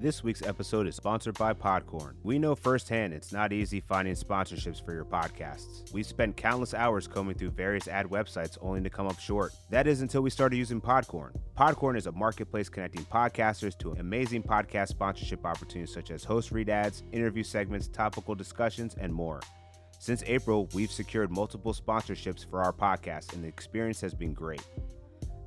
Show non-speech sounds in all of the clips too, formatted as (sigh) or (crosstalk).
This week's episode is sponsored by Podcorn. We know firsthand it's not easy finding sponsorships for your podcasts. We've spent countless hours combing through various ad websites only to come up short. That is until we started using Podcorn. Podcorn is a marketplace connecting podcasters to amazing podcast sponsorship opportunities such as host read ads, interview segments, topical discussions, and more. Since April, we've secured multiple sponsorships for our podcast, and the experience has been great.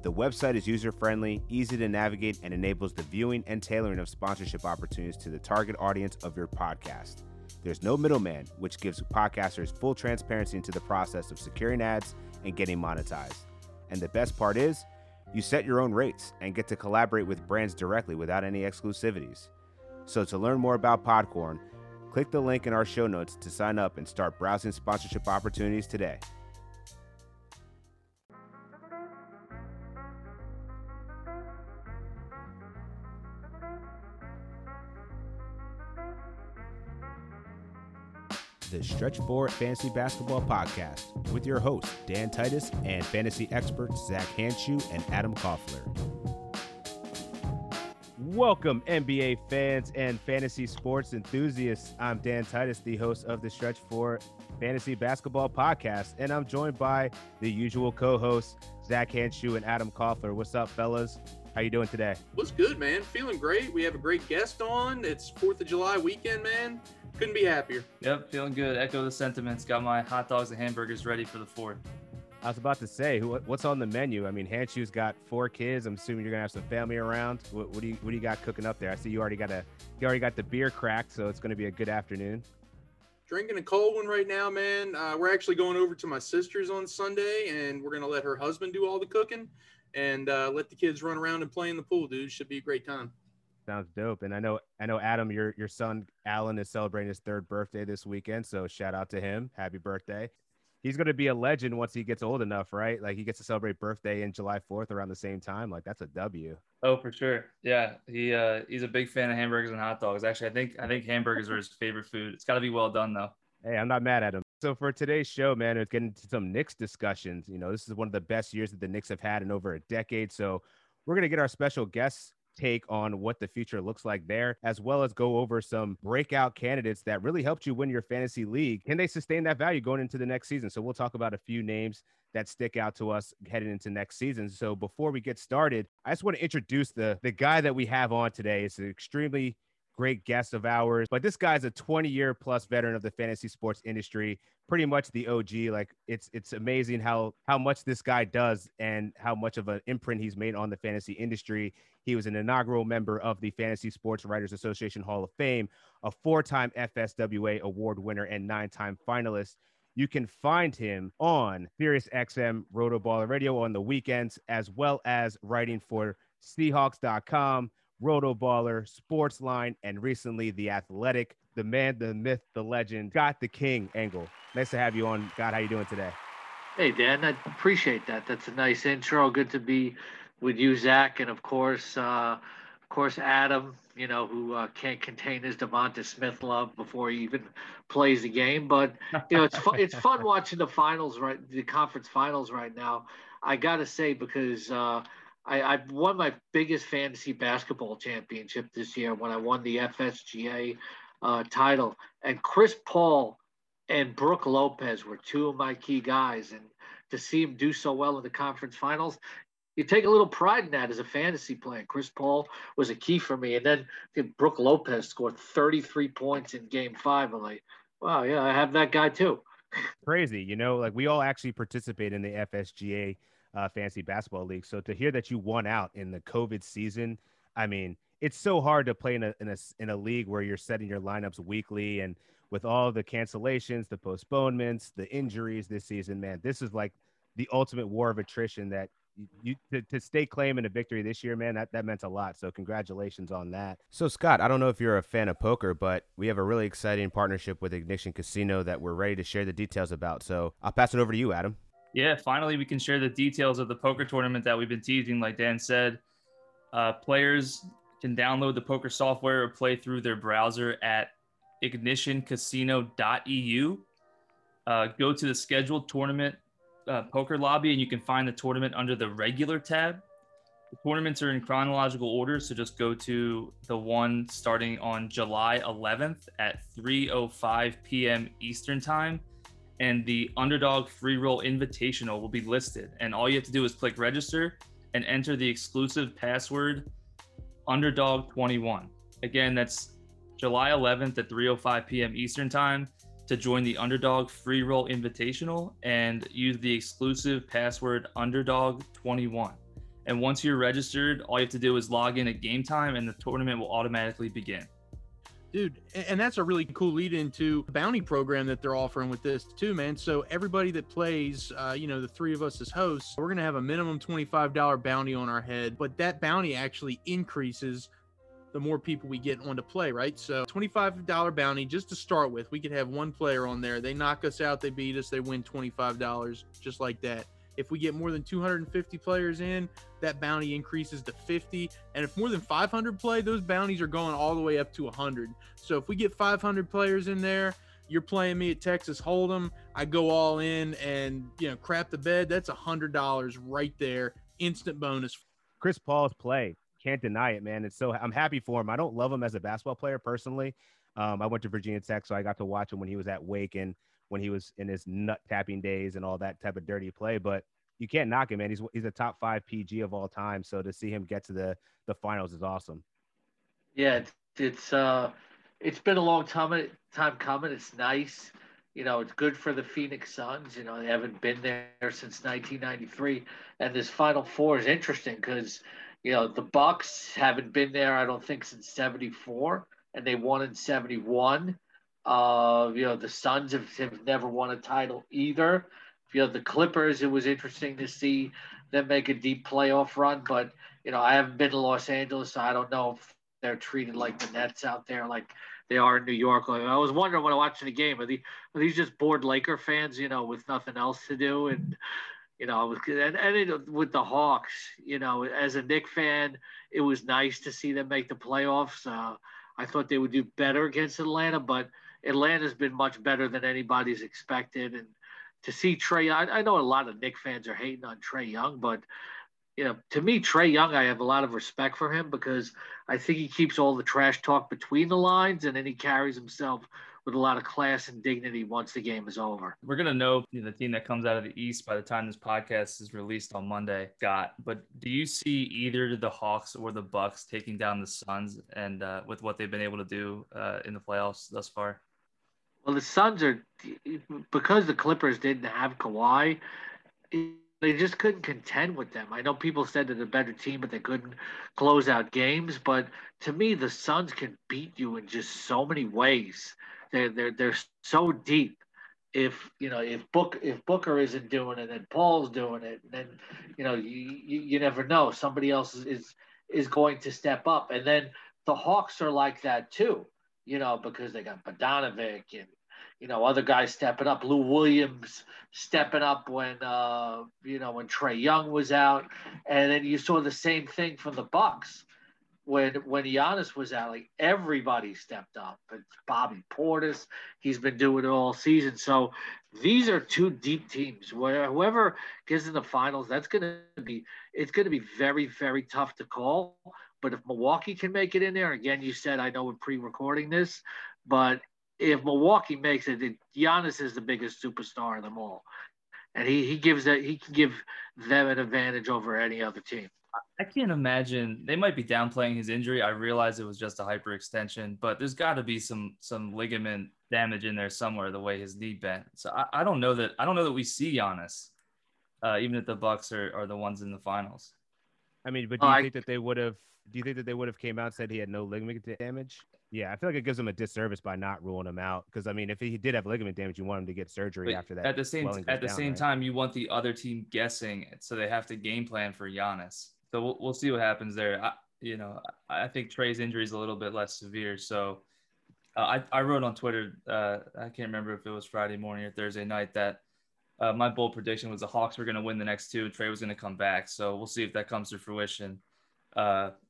The website is user friendly, easy to navigate, and enables the viewing and tailoring of sponsorship opportunities to the target audience of your podcast. There's no middleman, which gives podcasters full transparency into the process of securing ads and getting monetized. And the best part is, you set your own rates and get to collaborate with brands directly without any exclusivities. So, to learn more about Podcorn, click the link in our show notes to sign up and start browsing sponsorship opportunities today. The Stretch Four Fantasy Basketball Podcast with your hosts, Dan Titus, and fantasy experts Zach Hanshu and Adam Koffler. Welcome, NBA fans and fantasy sports enthusiasts. I'm Dan Titus, the host of the Stretch Four Fantasy Basketball Podcast, and I'm joined by the usual co-hosts, Zach Hanshu and Adam Koffler. What's up, fellas? How you doing today? What's good, man? Feeling great. We have a great guest on. It's Fourth of July weekend, man. Couldn't be happier. Yep, feeling good. Echo the sentiments. Got my hot dogs and hamburgers ready for the fourth. I was about to say, what's on the menu? I mean, Hanshu's got four kids. I'm assuming you're gonna have some family around. What, what, do you What do you got cooking up there? I see you already got a you already got the beer cracked, so it's gonna be a good afternoon. Drinking a cold one right now, man. Uh, we're actually going over to my sister's on Sunday, and we're gonna let her husband do all the cooking, and uh, let the kids run around and play in the pool, dude. Should be a great time. Sounds dope. And I know I know Adam, your your son Alan is celebrating his third birthday this weekend. So shout out to him. Happy birthday. He's gonna be a legend once he gets old enough, right? Like he gets to celebrate birthday in July 4th around the same time. Like that's a W. Oh, for sure. Yeah. He uh he's a big fan of hamburgers and hot dogs. Actually, I think I think hamburgers are his favorite food. It's gotta be well done though. Hey, I'm not mad at him. So for today's show, man, it's getting to some Knicks discussions. You know, this is one of the best years that the Knicks have had in over a decade. So we're gonna get our special guests take on what the future looks like there, as well as go over some breakout candidates that really helped you win your fantasy league. Can they sustain that value going into the next season? So we'll talk about a few names that stick out to us heading into next season. So before we get started, I just want to introduce the the guy that we have on today. It's an extremely great guest of ours. But this guy's a 20 year plus veteran of the fantasy sports industry, pretty much the OG. Like it's it's amazing how how much this guy does and how much of an imprint he's made on the fantasy industry. He was an inaugural member of the Fantasy Sports Writers Association Hall of Fame, a four-time FSWA award winner and nine-time finalist. You can find him on Sirius XM Roto Rotoballer Radio on the weekends, as well as writing for Seahawks.com, Rotoballer, Sportsline, and recently The Athletic. The man, the myth, the legend, Scott the King Engel. Nice to have you on. God, how you doing today? Hey, Dan, I appreciate that. That's a nice intro. Good to be with you, Zach, and of course, uh, of course, Adam. You know, who uh, can't contain his Devonta Smith love before he even plays the game. But you know, it's fun, it's (laughs) fun watching the finals right, the conference finals right now. I gotta say because uh, I, I won my biggest fantasy basketball championship this year when I won the FSGA uh, title. And Chris Paul and Brook Lopez were two of my key guys. And to see him do so well in the conference finals, you take a little pride in that as a fantasy player. Chris Paul was a key for me. And then Brook Lopez scored 33 points in game five. I'm like, wow, yeah, I have that guy too. Crazy. You know, like we all actually participate in the FSGA uh, fantasy basketball league. So to hear that you won out in the COVID season, I mean, it's so hard to play in a, in a in a league where you're setting your lineups weekly and with all the cancellations, the postponements, the injuries this season, man, this is like the ultimate war of attrition that you, to, to stay claiming a victory this year, man, that, that meant a lot. So congratulations on that. So Scott, I don't know if you're a fan of poker, but we have a really exciting partnership with Ignition Casino that we're ready to share the details about. So I'll pass it over to you, Adam. Yeah, finally we can share the details of the poker tournament that we've been teasing. Like Dan said, uh, players can download the poker software or play through their browser at ignitioncasino.eu. Uh, go to the scheduled tournament uh, poker lobby and you can find the tournament under the regular tab. The tournaments are in chronological order, so just go to the one starting on July 11th at 3:05 p.m. Eastern Time, and the Underdog Free Roll Invitational will be listed. And all you have to do is click register and enter the exclusive password Underdog21. Again, that's July 11th at 3:05 p.m. Eastern Time to join the Underdog Free Roll Invitational and use the exclusive password Underdog21. And once you're registered, all you have to do is log in at game time and the tournament will automatically begin. Dude, and that's a really cool lead into bounty program that they're offering with this too, man. So everybody that plays, uh, you know, the three of us as hosts, we're gonna have a minimum twenty-five dollar bounty on our head, but that bounty actually increases the more people we get on to play, right? So $25 bounty just to start with. We could have one player on there. They knock us out, they beat us, they win $25 just like that. If we get more than 250 players in, that bounty increases to 50. And if more than 500 play, those bounties are going all the way up to 100. So if we get 500 players in there, you're playing me at Texas Hold'em. I go all in and you know crap the bed. That's a hundred dollars right there, instant bonus. Chris Paul's play can't deny it, man. It's so I'm happy for him. I don't love him as a basketball player personally. Um, I went to Virginia Tech, so I got to watch him when he was at Wake and when he was in his nut tapping days and all that type of dirty play. But you can't knock him, man. He's he's a top five PG of all time. So to see him get to the the finals is awesome. Yeah, it's, it's uh, it's been a long time time coming. It's nice, you know. It's good for the Phoenix Suns. You know, they haven't been there since 1993, and this Final Four is interesting because you know the Bucks haven't been there. I don't think since '74, and they won in '71. Uh, you know, the Suns have, have never won a title either. You know, the Clippers, it was interesting to see them make a deep playoff run, but you know, I haven't been to Los Angeles, so I don't know if they're treated like the Nets out there, like they are in New York. I was wondering when I watching the game, are, they, are these just bored Laker fans, you know, with nothing else to do? And, you know, and, and it, with the Hawks, you know, as a Knick fan, it was nice to see them make the playoffs. Uh, I thought they would do better against Atlanta, but Atlanta's been much better than anybody's expected. And to see Trae, I, I know a lot of Knick fans are hating on Trae Young, but you know, to me, Trae Young, I have a lot of respect for him because I think he keeps all the trash talk between the lines, and then he carries himself with a lot of class and dignity once the game is over. We're gonna know the team that comes out of the East by the time this podcast is released on Monday, Scott. But do you see either the Hawks or the Bucks taking down the Suns and uh, with what they've been able to do uh, in the playoffs thus far? Well, the Suns are because the Clippers didn't have Kawhi. They just couldn't contend with them. I know people said they're a better team, but they couldn't close out games. But to me, the Suns can beat you in just so many ways. They're they're they're so deep. If you know if Book if Booker isn't doing it, and Paul's doing it, then you know you, you, you never know. Somebody else is, is is going to step up, and then the Hawks are like that too. You know because they got Bogdanovic and you know, other guys stepping up. Lou Williams stepping up when uh, you know when Trae Young was out, and then you saw the same thing from the Bucks when when Giannis was out. Like everybody stepped up. And Bobby Portis, he's been doing it all season. So these are two deep teams. Where whoever gets in the finals, that's gonna be it's gonna be very very tough to call. But if Milwaukee can make it in there, again, you said I know we're pre-recording this, but if Milwaukee makes it, Giannis is the biggest superstar of them all, and he he gives that he can give them an advantage over any other team. I can't imagine they might be downplaying his injury. I realize it was just a hyperextension, but there's got to be some some ligament damage in there somewhere. The way his knee bent, so I, I don't know that I don't know that we see Giannis, uh, even if the Bucks are, are the ones in the finals. I mean, but do you think that they would have? Do you think that they would have came out and said he had no ligament damage? Yeah, I feel like it gives him a disservice by not ruling him out. Because I mean, if he did have ligament damage, you want him to get surgery but after that. At the same at the down, same right? time, you want the other team guessing, so they have to game plan for Giannis. So we'll, we'll see what happens there. I, you know, I, think Trae's injury is a little bit less severe. So uh, I I wrote on Twitter. Uh, I can't remember if it was Friday morning or Thursday night that. Uh, my bold prediction was the Hawks were going to win the next two, and Trae was going to come back. So we'll see if that comes to fruition.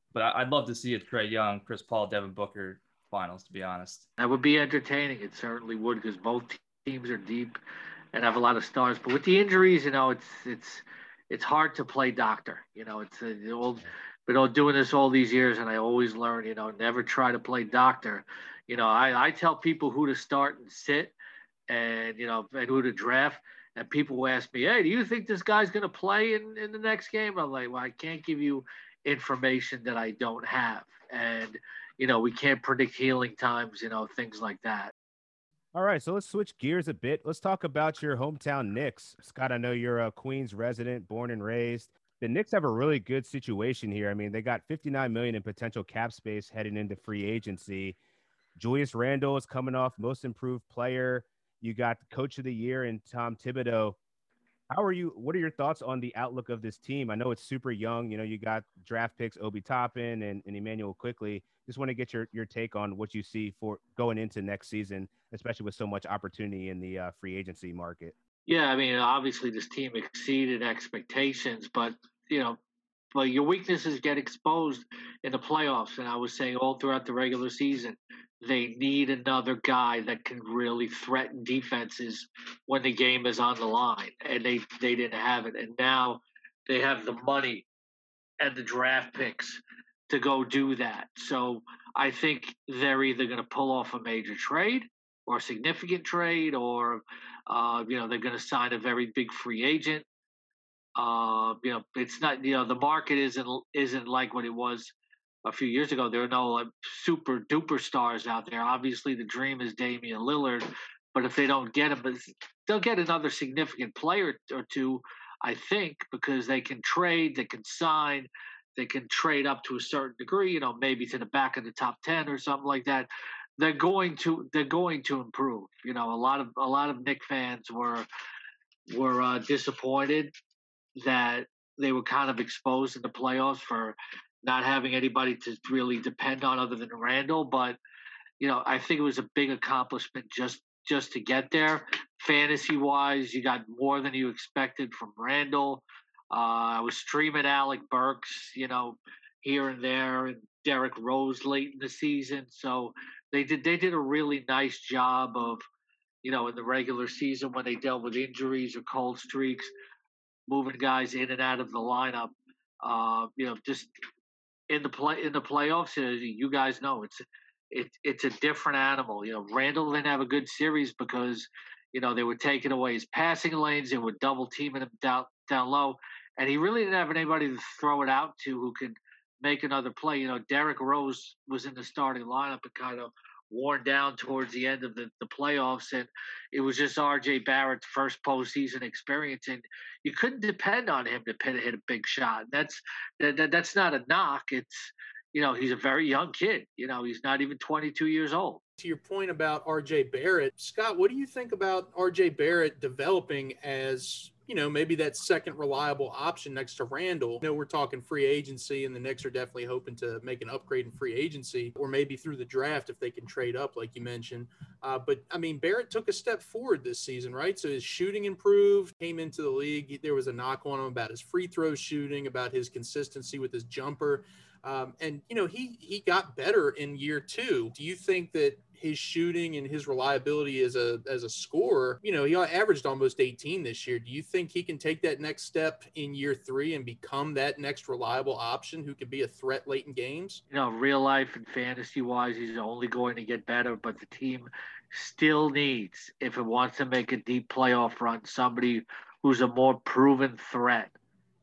Uh, but I, I'd love to see it Trae Young, Chris Paul, Devin Booker finals, to be honest. That would be entertaining. It certainly would because both teams are deep and have a lot of stars. But with the injuries, you know, it's it's it's hard to play doctor. You know, it's uh, the old been doing this all these years, and I always learn. You know, never try to play doctor. You know, I, I tell people who to start and sit, and you know, and who to draft. And people ask me, "Hey, do you think this guy's going to play in in the next game?" I'm like, "Well, I can't give you information that I don't have, and you know, we can't predict healing times. You know, things like that." All right, so let's switch gears a bit. Let's talk about your hometown Knicks. Scott, I know you're a Queens resident, born and raised. The Knicks have a really good situation here. I mean, they got 59 million in potential cap space heading into free agency. Julius Randle is coming off most improved player. You got coach of the year and Tom Thibodeau. How are you? What are your thoughts on the outlook of this team? I know it's super young. You know, you got draft picks Obi Toppin and, and Immanuel Quickley. Just want to get your, your take on what you see for going into next season, especially with so much opportunity in the uh, free agency market. Yeah, I mean, obviously this team exceeded expectations, but you know, but your weaknesses get exposed in the playoffs. And I was saying all throughout the regular season, they need another guy that can really threaten defenses when the game is on the line, and they they didn't have it, and now they have the money and the draft picks to go do that. So I think they're either going to pull off a major trade or a significant trade, or uh, you know they're going to sign a very big free agent. Uh, you know, it's not you know the market isn't isn't like what it was a few years ago. There are no like, super duper stars out there. Obviously, the dream is Damian Lillard, but if they don't get him, but they'll get another significant player or two, I think, because they can trade, they can sign, they can trade up to a certain degree. You know, maybe to the back of the top ten or something like that. They're going to they're going to improve. You know, a lot of a lot of Knick fans were were uh, disappointed that they were kind of exposed in the playoffs for not having anybody to really depend on other than Randle. But you know, I think it was a big accomplishment just just to get there. Fantasy wise, you got more than you expected from Randle. Uh, I was streaming Alec Burks, you know, here and there, and Derrick Rose late in the season. So they did they did a really nice job of, you know, in the regular season when they dealt with injuries or cold streaks, moving guys in and out of the lineup. Uh, you know, just in the play in the playoffs, uh, you guys know it's it, it's a different animal. You know, Randle didn't have a good series because you know they were taking away his passing lanes and were double teaming him down down low, and he really didn't have anybody to throw it out to who could make another play. You know, Derrick Rose was in the starting lineup and kind of worn down towards the end of the, the playoffs. And it was just RJ Barrett's first postseason experience. And you couldn't depend on him to hit a big shot. That's that, that's not a knock. It's, you know, he's a very young kid. You know, he's not even 22 years old. To your point about RJ Barrett, Scott, what do you think about RJ Barrett developing as you know, maybe that second reliable option next to Randle. You know, we're talking free agency, and the Knicks are definitely hoping to make an upgrade in free agency, or maybe through the draft if they can trade up, like you mentioned. Uh, but I mean, Barrett took a step forward this season, right? So his shooting improved, came into the league. There was a knock on him about his free throw shooting, about his consistency with his jumper. Um, and you know he he got better in year two. Do you think that his shooting and his reliability as a as a scorer, you know, he averaged almost 18 this year. Do you think he can take that next step in year three and become that next reliable option who could be a threat late in games? You know, real life and fantasy wise, he's only going to get better, but the team still needs, if it wants to make a deep playoff run, somebody who's a more proven threat.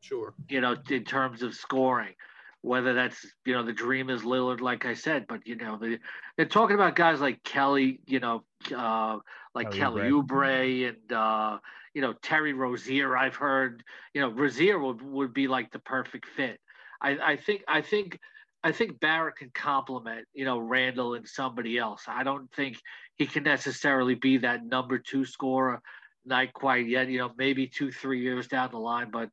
Sure. You know, in terms of scoring whether that's you know the dream is Lillard, like I said, but you know the, they're talking about guys like Kelly, you know, uh, like Kelly, Kelly Oubre and uh, you know Terry Rozier. I've heard you know Rozier would would be like the perfect fit. I, I think I think I think Barrett can complement you know Randle and somebody else. I don't think he can necessarily be that number two scorer, not quite yet. You know, maybe two three years down the line, but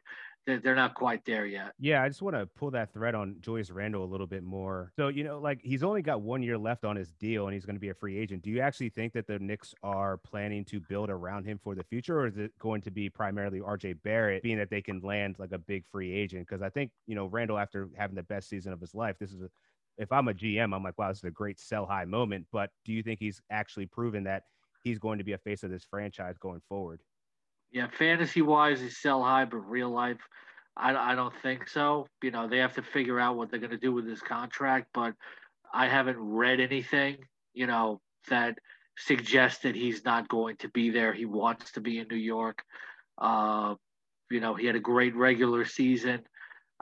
they're not quite there yet. Yeah, I just want to pull that thread on Julius Randle a little bit more. So, you know, like he's only got one year left on his deal and he's going to be a free agent. Do you actually think that the Knicks are planning to build around him for the future, or is it going to be primarily RJ Barrett, being that they can land like a big free agent? Because I think, you know, Randle, after having the best season of his life, this is a, if I'm a GM, I'm like, wow, this is a great sell high moment. But do you think he's actually proven that he's going to be a face of this franchise going forward? Yeah, fantasy wise, he's sell high, but real life, I, I don't think so. You know, they have to figure out what they're going to do with this contract, but I haven't read anything, you know, that suggests that he's not going to be there. He wants to be in New York. Uh, you know, he had a great regular season.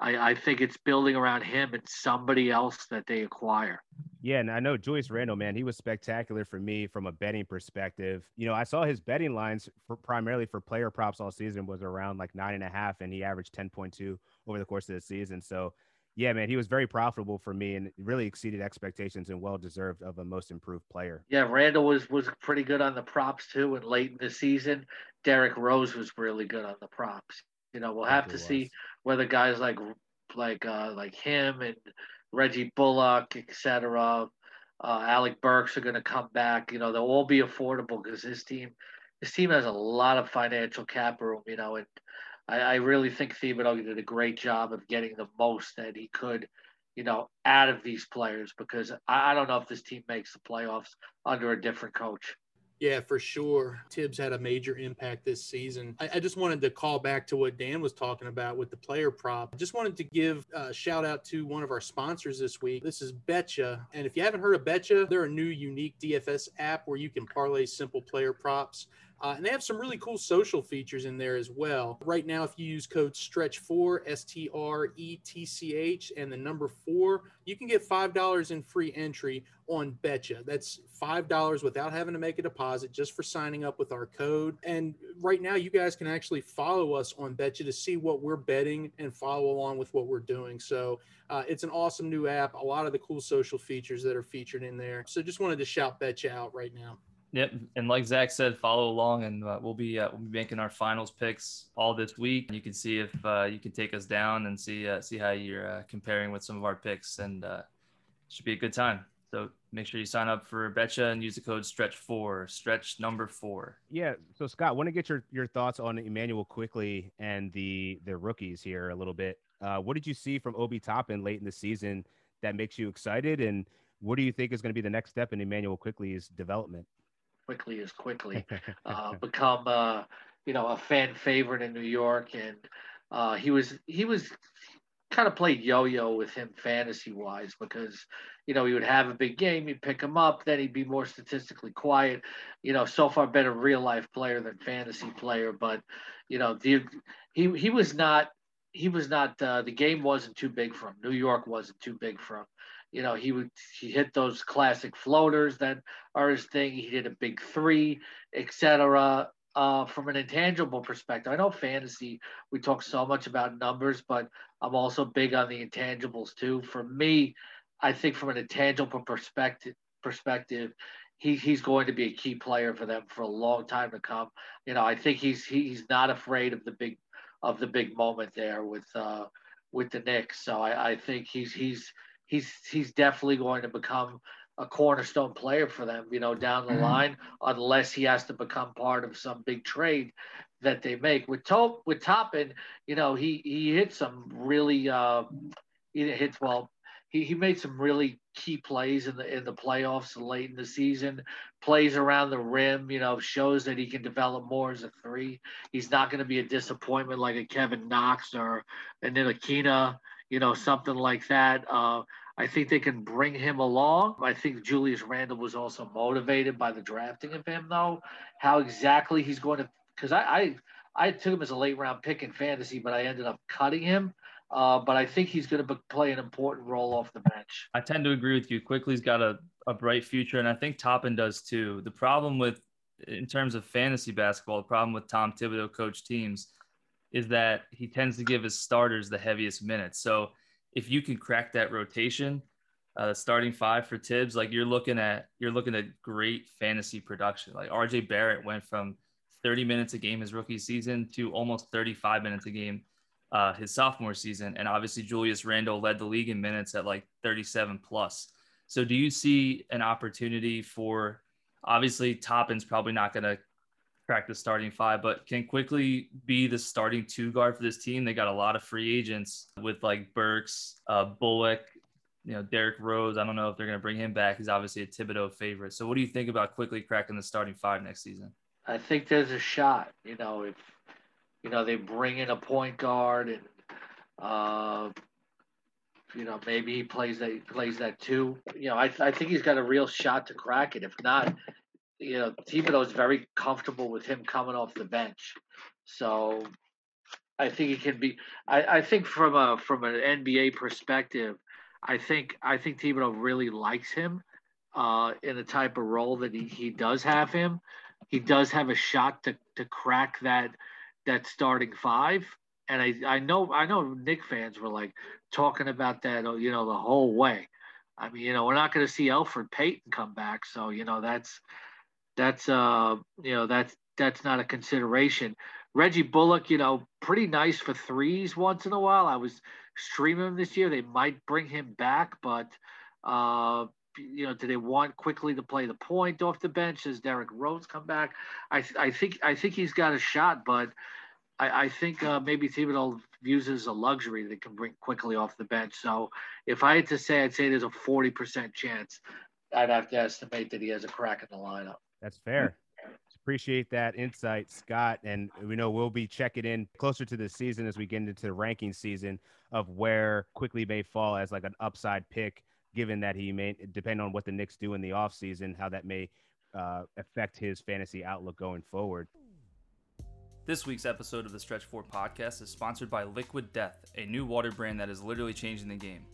I, I think it's building around him and somebody else that they acquire. Yeah, and I know Julius Randle, man, he was spectacular for me from a betting perspective. You know, I saw his betting lines for primarily for player props all season was around like nine and a half, and he averaged 10.2 over the course of the season. So yeah, man, he was very profitable for me and really exceeded expectations and well deserved of a most improved player. Yeah, Randle was was pretty good on the props too, and late in the season, Derrick Rose was really good on the props. You know, we'll have to see whether guys like like uh, like him and Reggie Bullock, etc., uh, Alec Burks are going to come back. You know, they'll all be affordable because his team his team has a lot of financial cap room. You know, and I, I really think Thibodeau did a great job of getting the most that he could, you know, out of these players because I, I don't know if this team makes the playoffs under a different coach. Yeah, for sure. Thibs had a major impact this season. I, I, just wanted to call back to what Dan was talking about with the player prop. Just wanted to give a shout out to one of our sponsors this week. This is Betcha. And if you haven't heard of Betcha, they're a new unique DFS app where you can parlay simple player props. Uh, and they have some really cool social features in there as well. Right now, if you use code STRETCH4, S T R E T C H, and the number four, you can get $5 in free entry on Betcha. That's $5 without having to make a deposit just for signing up with our code. And right now, you guys can actually follow us on Betcha to see what we're betting and follow along with what we're doing. So uh, it's an awesome new app, a lot of the cool social features that are featured in there. So just wanted to shout Betcha out right now. Yep, and like Zach said, follow along, and uh, we'll be uh, we'll be making our finals picks all this week. You can see if uh, you can take us down and see uh, see how you're uh, comparing with some of our picks, and uh, should be a good time. So make sure you sign up for Betcha and use the code Stretch Four, Stretch number four. Yeah. So Scott, want to get your your thoughts on Immanuel Quickley and the the rookies here a little bit. what did you see from Obi Toppin late in the season that makes you excited, and what do you think is going to be the next step in Immanuel Quickley's development? Quickley as quickly, uh, (laughs) become uh, you know a fan favorite in New York, and uh, he was he was kind of played yo-yo with him fantasy wise because you know he would have a big game, you'd pick him up, then he'd be more statistically quiet. You know, so far better real life player than fantasy player, but you know the he he was not he was not uh, the game wasn't too big for him. New York wasn't too big for him you know, he would he hit those classic floaters that are his thing. He did a big three, etc. Uh, from an intangible perspective, I know fantasy. We talk so much about numbers, but I'm also big on the intangibles too. For me, I think from an intangible perspective, perspective, he, he's going to be a key player for them for a long time to come. You know, I think he's he's not afraid of the big of the big moment there with uh, with the Knicks. So I, I think he's he's he's he's definitely going to become a cornerstone player for them, you know, down the mm-hmm. line, unless he has to become part of some big trade that they make. With Top with Toppin, you know, he he hit some really uh he hits well. He, he made some really key plays in the in the playoffs late in the season. Plays around the rim, you know, shows that he can develop more as a three. He's not going to be a disappointment like a Kevin Knox or an Ntilikina you know, something like that. Uh, I think they can bring him along. I think Julius Randle was also motivated by the drafting of him, though. How exactly he's going to, because I, I, I took him as a late round pick in fantasy, but I ended up cutting him. Uh, but I think he's going to play an important role off the bench. I tend to agree with you. Quickley's got a, a bright future, and I think Toppin does too. The problem with, in terms of fantasy basketball, the problem with Tom Thibodeau coach teams is that he tends to give his starters the heaviest minutes. So if you can crack that rotation, uh, starting five for Thibs, like you're looking at you're looking at great fantasy production. Like RJ Barrett went from 30 minutes a game his rookie season to almost 35 minutes a game uh, his sophomore season, and obviously Julius Randle led the league in minutes at like 37 plus. So do you see an opportunity for? Obviously, Toppin's probably not going to crack the starting five, but can Quickley be the starting two guard for this team. They got a lot of free agents with like Burks, uh, Bullock, you know, Derrick Rose. I don't know if they're going to bring him back. He's obviously a Thibodeau favorite. So, what do you think about Quickley cracking the starting five next season? I think there's a shot. You know, if you know they bring in a point guard and uh, you know maybe he plays that plays that too. You know, I I think he's got a real shot to crack it. If not, you know, Thibodeau is very comfortable with him coming off the bench. So I think he can be. I, I think from a from an NBA perspective, I think I think Thibodeau really likes him uh, in the type of role that he, he does have him. He does have a shot to, to crack that that starting five. And I, I know I know Knick fans were like talking about that you know the whole way. I mean you know we're not going to see Elfrid Payton come back, so you know that's that's uh you know that's that's not a consideration. Reggie Bullock, you know, pretty nice for threes once in a while. I was streaming him this year. They might bring him back, but uh, you know, do they want Quickley to play the point off the bench? Does Derrick Rose come back? I, I think I think he's got a shot, but I, I think uh, maybe Thibodeau views it as a luxury that can bring Quickley off the bench. So if I had to say, I'd say there's a forty percent chance. I'd have to estimate that he has a crack in the lineup. That's fair. Appreciate that insight, Scott. And we know we'll be checking in closer to the season as we get into the ranking season of where Quickley may fall as like an upside pick given that he may depend on what the Knicks do in the offseason, how that may uh, affect his fantasy outlook going forward. This week's episode of the Stretch 4 podcast is sponsored by Liquid Death, a new water brand that is literally changing the game.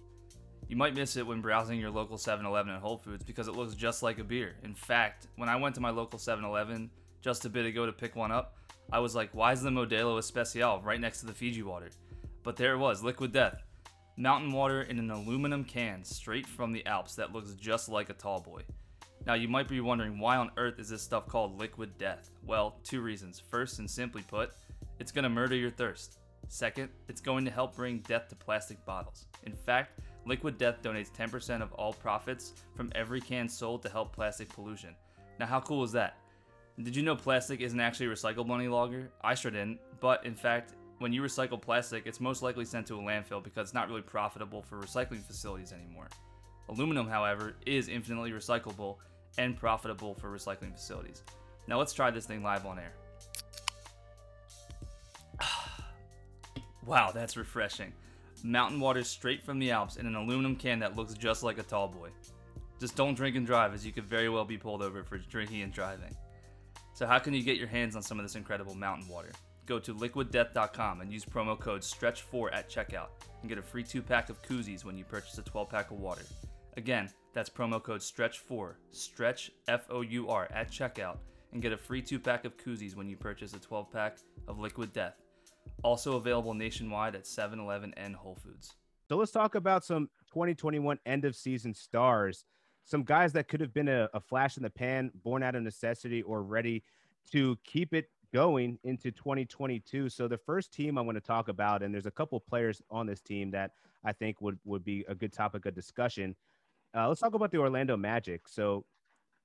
You might miss it when browsing your local 7 Eleven and Whole Foods because it looks just like a beer. In fact, when I went to my local 7 Eleven just a bit ago to pick one up, I was like, why is the Modelo Especial right next to the Fiji water? But there it was, Liquid Death mountain water in an aluminum can straight from the Alps that looks just like a tall boy. Now, you might be wondering why on earth is this stuff called liquid death? Well, two reasons. First, and simply put, it's going to murder your thirst. Second, it's going to help bring death to plastic bottles. In fact, Liquid Death donates 10% of all profits from every can sold to help plastic pollution. Now, how cool is that? Did you know plastic isn't actually recyclable any longer? I sure didn't, but in fact, when you recycle plastic, it's most likely sent to a landfill because it's not really profitable for recycling facilities anymore. Aluminum, however, is infinitely recyclable and profitable for recycling facilities. Now let's try this thing live on air. (sighs) wow, that's refreshing. Mountain water straight from the Alps in an aluminum can that looks just like a tall boy. Just don't drink and drive, as you could very well be pulled over for drinking and driving. So, how can you get your hands on some of this incredible mountain water? Go to liquiddeath.com and use promo code STRETCH4 at checkout and get a free two pack of koozies when you purchase a 12 pack of water. Again, that's promo code STRETCH4, STRETCH F O U R, at checkout and get a free two pack of koozies when you purchase a 12 pack of Liquid Death. Also available nationwide at 7 Eleven and Whole Foods. So let's talk about some 2021 end of season stars. Some guys that could have been a, a flash in the pan, born out of necessity, or ready to keep it going into 2022. So the first team I want to talk about, and there's a couple players on this team that I think would would be a good topic of discussion. Uh, let's talk about the Orlando Magic. So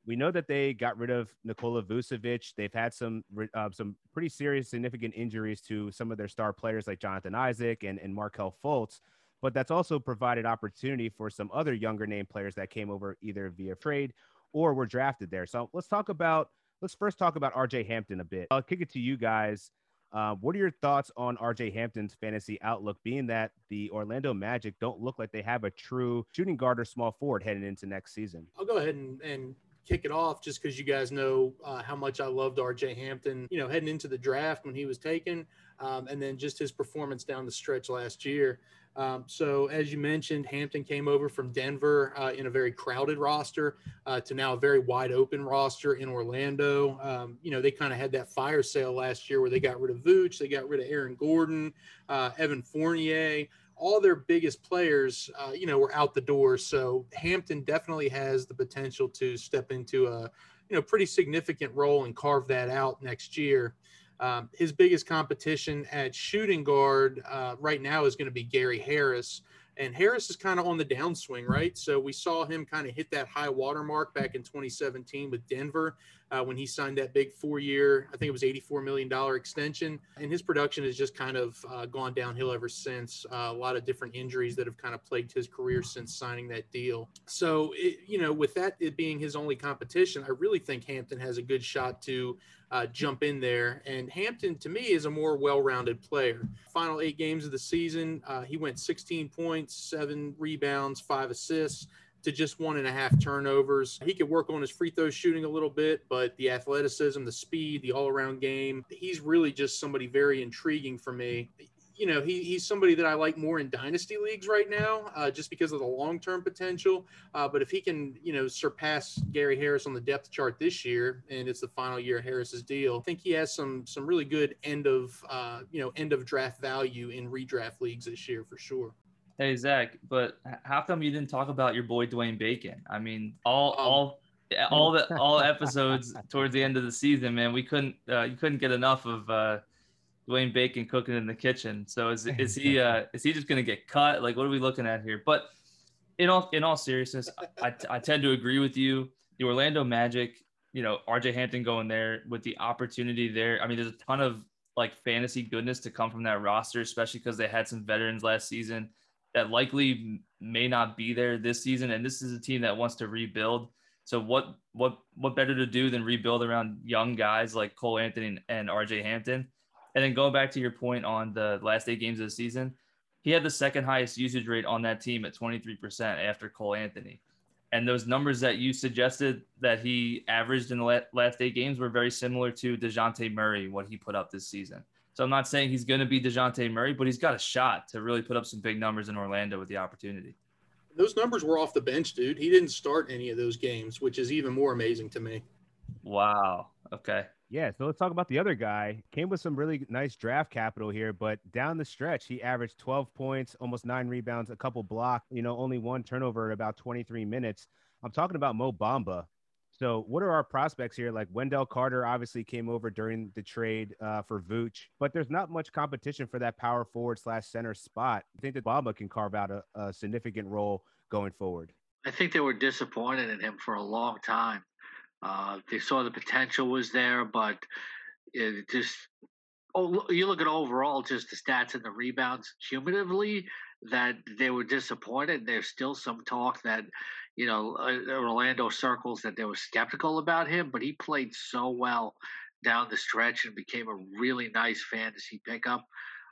we know that they got rid of Nikola Vucevic. They've had some uh, some pretty serious, significant injuries to some of their star players like Jonathan Isaac and and Markelle Fultz. But that's also provided opportunity for some other younger name players that came over either via trade or were drafted there. So let's talk about let's first talk about RJ Hampton a bit. I'll kick it to you guys. Uh, what are your thoughts on RJ Hampton's fantasy outlook, being that the Orlando Magic don't look like they have a true shooting guard or small forward heading into next season? I'll go ahead and, and kick it off just because you guys know uh, how much I loved RJ Hampton, you know, heading into the draft when he was taken, um, and then just his performance down the stretch last year. Um, so, as you mentioned, Hampton came over from Denver uh, in a very crowded roster uh, to now a very wide open roster in Orlando. Um, you know, they kind of had that fire sale last year where they got rid of Vooch, they got rid of Aaron Gordon, uh, Evan Fournier. All their biggest players, uh, you know, were out the door. So Hampton definitely has the potential to step into a, you know, pretty significant role and carve that out next year. Um, his biggest competition at shooting guard uh, right now is going to be Gary Harris. And Harris is kind of on the downswing, right? So we saw him kind of hit that high water mark back in 2017 with Denver. uh, when he signed that big four-year, I think it was $84 million extension. And his production has just kind of uh, gone downhill ever since. Uh, a lot of different injuries that have kind of plagued his career since signing that deal. So, it, you know, with that it being his only competition, I really think Hampton has a good shot to uh, jump in there. And Hampton, to me, is a more well-rounded player. Final eight games of the season, uh, he went 16 points, seven rebounds, five assists to just one and a half turnovers. He could work on his free throw shooting a little bit, but the athleticism, the speed, the all around game, he's really just somebody very intriguing for me. You know, he, he's somebody that I like more in dynasty leagues right now, uh, just because of the long term potential. Uh, but if he can, you know, surpass Gary Harris on the depth chart this year, and it's the final year of Harris's deal, I think he has some some really good end of uh, you know end of draft value in redraft leagues this year for sure. Hey Zach, but how come you didn't talk about your boy Dwayne Bacon? I mean, all um, all all the all (laughs) episodes towards the end of the season, man, we couldn't uh, you couldn't get enough of uh, Dwayne Bacon cooking in the kitchen. So is is he uh, (laughs) is he just gonna get cut? Like, what are we looking at here? But in all in all seriousness, I, I tend to agree with you. The Orlando Magic, you know, RJ Hampton going there with the opportunity there. I mean, there's a ton of like fantasy goodness to come from that roster, especially because they had some veterans last season that likely may not be there this season. And this is a team that wants to rebuild. So what what what better to do than rebuild around young guys like Cole Anthony and RJ Hampton? And then going back to your point on the last eight games of the season, he had the second highest usage rate on that team at 23% after Cole Anthony. And those numbers that you suggested that he averaged in the last eight games were very similar to DeJounte Murray, what he put up this season. So I'm not saying he's going to be DeJounte Murray, but he's got a shot to really put up some big numbers in Orlando with the opportunity. Those numbers were off the bench, dude. He didn't start any of those games, which is even more amazing to me. Wow. Okay. Yeah, so let's talk about the other guy. Came with some really nice draft capital here, but down the stretch, he averaged 12 points, almost nine rebounds, a couple blocks, you know, only one turnover in about 23 minutes. I'm talking about Mo Bamba. So, what are our prospects here? Like Wendell Carter obviously came over during the trade uh, for Vooch, but there's not much competition for that power forward slash center spot. I think that Bamba can carve out a, a significant role going forward. I think they were disappointed in him for a long time. Uh, they saw the potential was there, but it just oh, you look at overall just the stats and the rebounds cumulatively that they were disappointed. There's still some talk that you know, uh, Orlando circles that they were skeptical about him, but he played so well down the stretch and became a really nice fantasy pickup.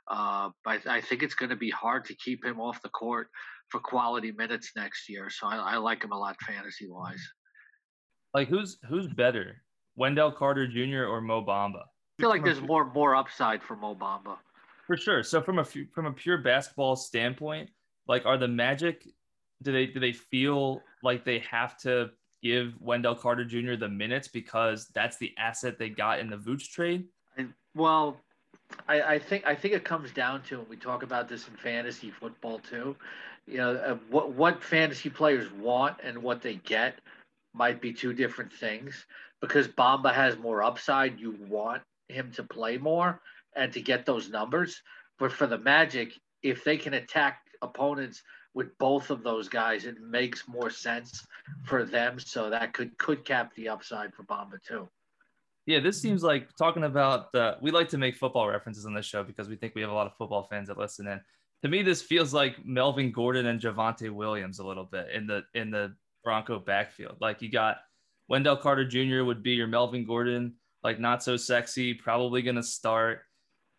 Uh, but I think it's going to be hard to keep him off the court for quality minutes next year. So I, I like him a lot fantasy wise. Like who's who's better, Wendell Carter Jr. or Mo Bamba? I feel like there's more more upside for Mo Bamba. For sure. So from a from a pure basketball standpoint, like are the Magic do they do they feel like they have to give Wendell Carter Jr. the minutes because that's the asset they got in the Vooch trade? well, I, I, think I think it comes down to, and we talk about this in fantasy football too. You know, uh, what what fantasy players want and what they get might be two different things. Because Bamba has more upside, you want him to play more and to get those numbers. But for the Magic, if they can attack opponents with both of those guys, it makes more sense for them. So that could could cap the upside for Bamba too. Yeah, this seems like talking about the. We like to make football references on this show because we think we have a lot of football fans that listen in. To me, this feels like Melvin Gordon and Javonte Williams a little bit in the in the Bronco backfield. Like you got Wendell Carter Jr. would be your Melvin Gordon, like not so sexy, probably gonna start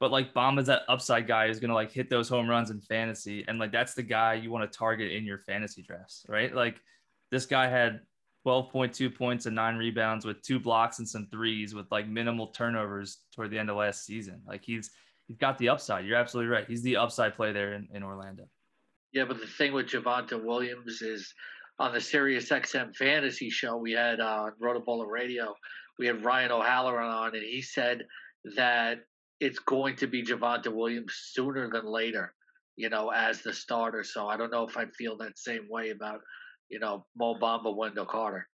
but like Bamba's that upside guy who's gonna like hit those home runs in fantasy, and like that's the guy you want to target in your fantasy drafts, right? Like this guy had 12.2 points and nine rebounds with two blocks and some threes with like minimal turnovers toward the end of last season. Like he's he's got the upside. You're absolutely right. He's the upside play there in, in Orlando. Yeah, but the thing with Javonte Williams is on the Sirius XM fantasy show we had uh, on Rotoballer Radio, we had Ryan O'Halloran on, and he said that it's going to be Javonte Williams sooner than later, you know, as the starter. So I don't know if I'd feel that same way about, you know, Mo Bamba, Wendell Carter.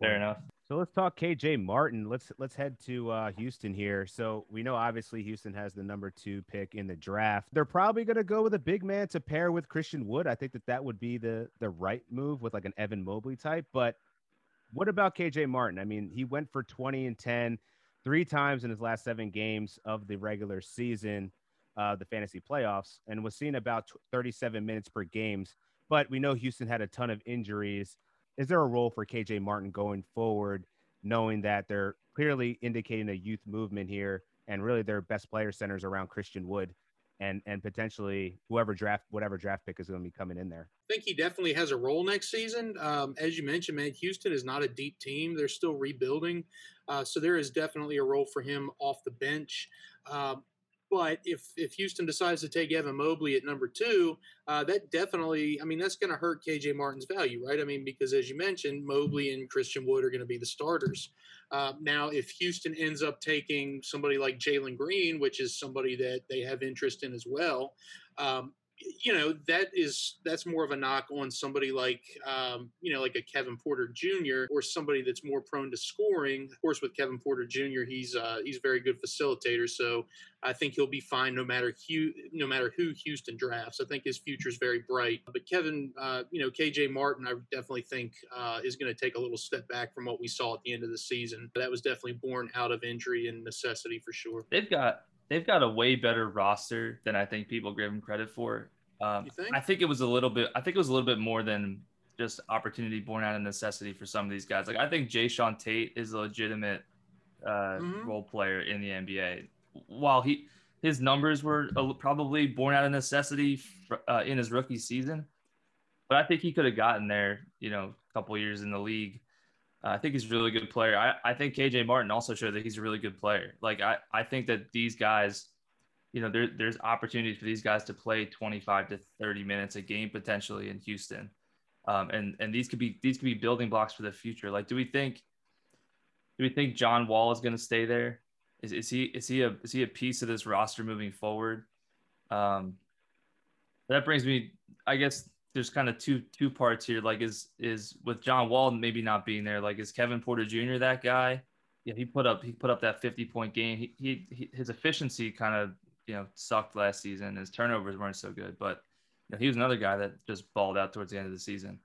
Fair enough. So let's talk KJ Martin. Let's let's head to uh, Houston here. So we know obviously Houston has the number two pick in the draft. They're probably going to go with a big man to pair with Christian Wood. I think that that would be the the right move with like an Evan Mobley type. But what about KJ Martin? I mean, he went for 20 and 10 three times in his last seven games of the regular season, uh, the fantasy playoffs, and was seeing about 37 minutes per games. But we know Houston had a ton of injuries. Is there a role for KJ Martin going forward, knowing that they're clearly indicating a youth movement here, and really their best player centers around Christian Wood? And and potentially whoever draft whatever draft pick is going to be coming in there. I think he definitely has a role next season. Um, as you mentioned, man, Houston is not a deep team; they're still rebuilding, uh, so there is definitely a role for him off the bench. Um, but if if Houston decides to take Evan Mobley at number two, uh, that definitely, I mean, that's going to hurt KJ Martin's value, right? I mean, because as you mentioned, Mobley and Christian Wood are going to be the starters. Uh, now, if Houston ends up taking somebody like Jalen Green, which is somebody that they have interest in as well, um, you know that is that's more of a knock on somebody like um, you know like a Kevin Porter Jr. or somebody that's more prone to scoring. Of course, with Kevin Porter Jr., he's uh, he's a very good facilitator, so I think he'll be fine no matter who no matter who Houston drafts. I think his future is very bright. But Kevin, uh, you know KJ Martin, I definitely think uh, is going to take a little step back from what we saw at the end of the season. That was definitely born out of injury and necessity for sure. They've got they've got a way better roster than I think people give them credit for. Um, think? I think it was a little bit. I think it was a little bit more than just opportunity born out of necessity for some of these guys. Like I think Jae'Sean Tate is a legitimate uh, mm-hmm. role player in the NBA. While he his numbers were probably born out of necessity uh, in his rookie season, but I think he could have gotten there. You know, a couple years in the league. I think he's a really good player. I, I think KJ Martin also showed that he's a really good player. Like I, I think that these guys you know, there, there's opportunities for these guys to play 25 to 30 minutes a game potentially in Houston. Um, and, and these could be, these could be building blocks for the future. Like, do we think, do we think John Wall is going to stay there? Is, is he, is he a, is he a piece of this roster moving forward? Um, that brings me, I guess there's kind of two, two parts here. Like is, is with John Wall maybe not being there, like is Kevin Porter Jr. that guy? Yeah, he put up he put up that 50 point game. He, he, he his efficiency kind of you know sucked last season. His turnovers weren't so good, but you know, he was another guy that just balled out towards the end of the season.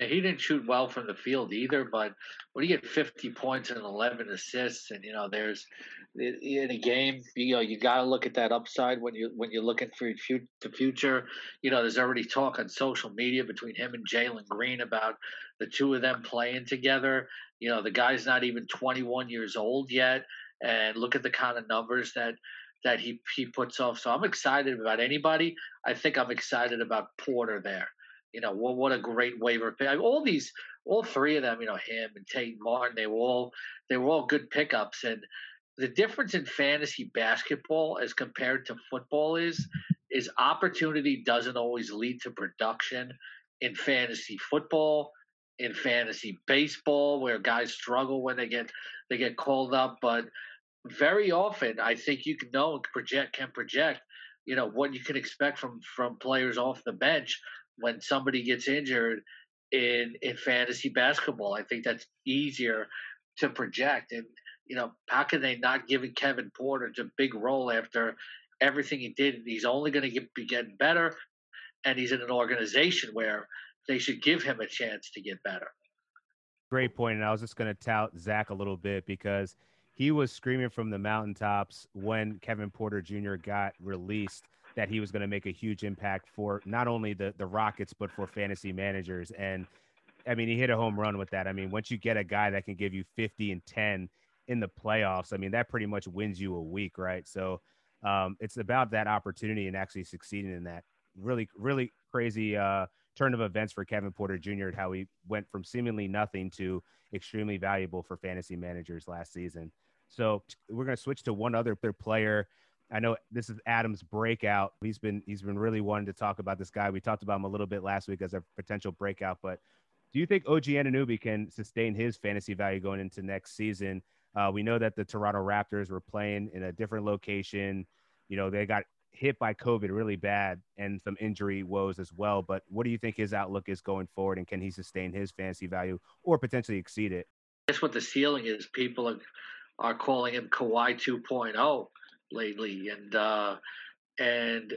He didn't shoot well from the field either. But when you get 50 points and 11 assists, and you know there's in a game, you know you got to look at that upside when you when you're looking for the future. You know, there's already talk on social media between him and Jalen Green about the two of them playing together. You know, the guy's not even 21 years old yet, and look at the kind of numbers that that he he puts off. So I'm excited about anybody. I think I'm excited about Porter there. You know, what what a great waiver pick. All these, all three of them, you know, him and Tate Martin, they were all they were all good pickups. And the difference in fantasy basketball as compared to football is is opportunity doesn't always lead to production in fantasy football in fantasy baseball where guys struggle when they get they get called up but very often I think you can know and project can project, you know, what you can expect from from players off the bench when somebody gets injured in in fantasy basketball. I think that's easier to project. And you know, how can they not give Kevin Porter a big role after everything he did? He's only going to get be getting better, and he's in an organization where they should give him a chance to get better. Great point, and I was just going to tout Zach a little bit because he was screaming from the mountaintops when Kevin Porter Jr. got released that he was going to make a huge impact for not only the the Rockets but for fantasy managers. And I mean, he hit a home run with that. I mean, once you get a guy that can give you 50 and 10 in the playoffs, I mean, that pretty much wins you a week, right? So um, it's about that opportunity and actually succeeding in that. Really, really crazy uh, turn of events for Kevin Porter Jr. and How he went from seemingly nothing to extremely valuable for fantasy managers last season. So we're going to switch to one other player. I know this is Adam's breakout. He's been he's been really wanting to talk about this guy. We talked about him a little bit last week as a potential breakout, but do you think OG Anunoby can sustain his fantasy value going into next season? Uh, we know that the Toronto Raptors were playing in a different location. You know, they got hit by COVID really bad and some injury woes as well. But what do you think his outlook is going forward, and can he sustain his fantasy value or potentially exceed it? That's what the ceiling is. People are are calling him Kawhi 2.0 lately, and uh, and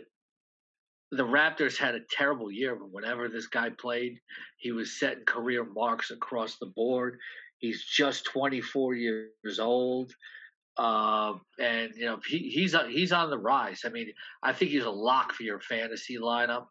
the Raptors had a terrible year, but whenever this guy played, he was setting career marks across the board. He's just 24 years old. Uh, and you know he, he's he's on the rise. I mean, I think he's a lock for your fantasy lineup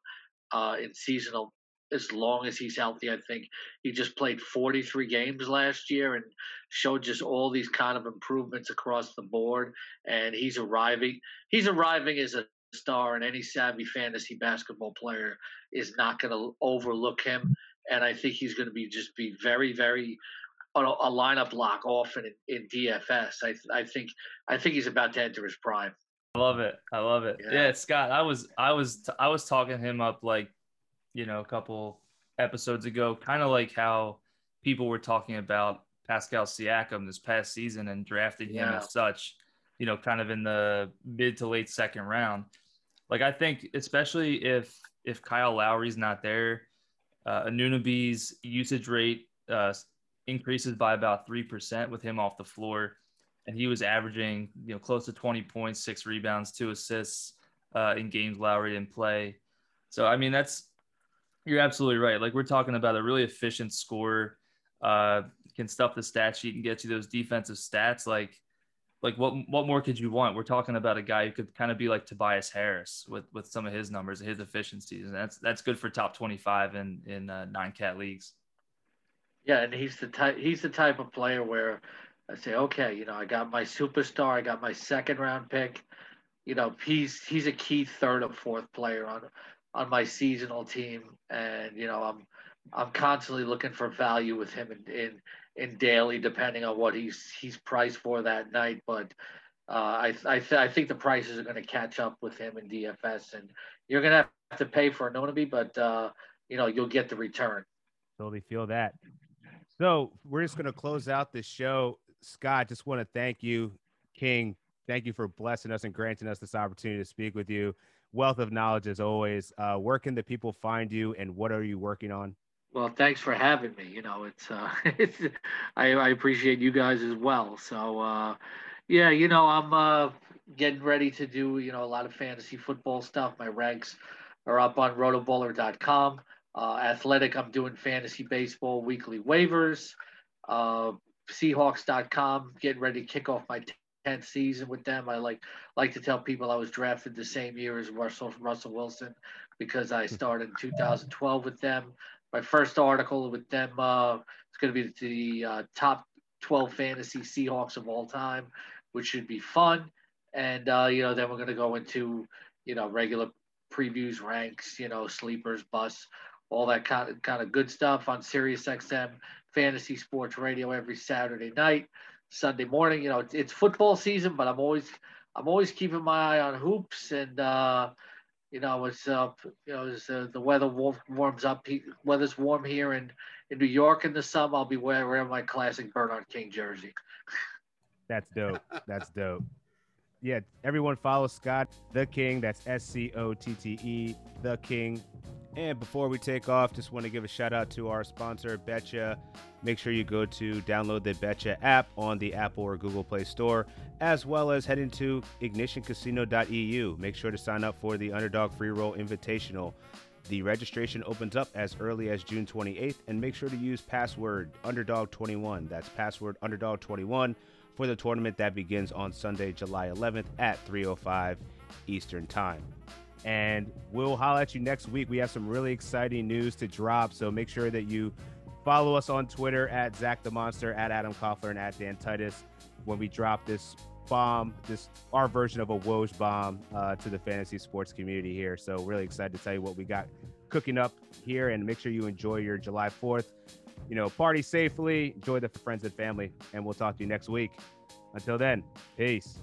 uh, in seasonal as long as he's healthy. I think he just played 43 games last year and showed just all these kind of improvements across the board. And he's arriving. He's arriving as a star, and any savvy fantasy basketball player is not going to overlook him. And I think he's going to be just be very, very a, a lineup lock often in, in DFS. I, I think I think he's about to enter his prime. I love it. I love it. Yeah. yeah, Scott. I was I was I was talking him up like, you know, a couple episodes ago, kind of like how people were talking about Pascal Siakam this past season and drafting him as such, you know, kind of in the mid to late second round. Like I think, especially if if Kyle Lowry's not there, uh, Anunoby's usage rate uh, increases by about 3% with him off the floor. And he was averaging, you know, close to 20 points, six rebounds, two assists uh, in games Lowry didn't play. So, I mean, that's, you're absolutely right. Like we're talking about a really efficient scorer, uh, can stuff the stat sheet and get you those defensive stats. Like, like what what more could you want? We're talking about a guy who could kind of be like Tobias Harris with with some of his numbers his efficiencies, and that's that's good for top twenty five in in uh, nine cat leagues. Yeah, and he's the type he's the type of player where I say, okay, you know, I got my superstar, I got my second round pick. You know, he's he's a key third or fourth player on on my seasonal team, and you know, I'm I'm constantly looking for value with him in in, in daily, depending on what he's he's priced for that night. But uh, I I, th- I think the prices are going to catch up with him in DFS, and you're going to have to pay for Anunoby, but uh, you know you'll get the return. Totally feel that. So we're just going to close out this show. Scott, just want to thank you, King. Thank you for blessing us and granting us this opportunity to speak with you. Wealth of knowledge as always. Uh, where can the people find you, and what are you working on? Well, thanks for having me. You know, it's uh, (laughs) it's I, I appreciate you guys as well. So, uh, yeah, you know, I'm uh, getting ready to do you know a lot of fantasy football stuff. My ranks are up on rotoballer.com. Uh, athletic, I'm doing fantasy baseball weekly waivers. Uh, Seahawks.com, getting ready to kick off my 10th season with them. I like like to tell people I was drafted the same year as Russell Russell Wilson because I started in 2012 with them. My first article with them uh, is going to be the uh, top 12 fantasy Seahawks of all time, which should be fun. And uh, you know, then we're going to go into you know regular previews, ranks, you know, sleepers, bus, all that kind of, kind of good stuff on Sirius XM Fantasy Sports Radio every Saturday night, Sunday morning. You know, it's, it's football season, but I'm always I'm always keeping my eye on hoops and uh, you know it's uh, you know as uh, the weather warms up. Weather's warm here in in New York in the summer. I'll be wearing my classic Bernard King jersey. That's dope. That's dope. Yeah, everyone follow Scott the King. That's S C O T T E the King and before we take off, just want to give a shout out to our sponsor, Betcha. Make sure you go to download the Betcha app on the Apple or Google Play Store, as well as head into ignitioncasino.eu. Make sure to sign up for the Underdog Free Roll Invitational. The registration opens up as early as June 28th, and make sure to use password Underdog21. That's password Underdog21 for the tournament that begins on Sunday, July 11th at 3:05 Eastern Time. And we'll holler at you next week. We have some really exciting news to drop. So make sure that you follow us on Twitter at Zach the Monster, at Adam Koffler, and at Dan Titus when we drop this bomb, this our version of a Woj bomb uh, to the fantasy sports community here. So really excited to tell you what we got cooking up here and make sure you enjoy your July 4th. You know, party safely, enjoy the friends and family, and we'll talk to you next week. Until then, peace.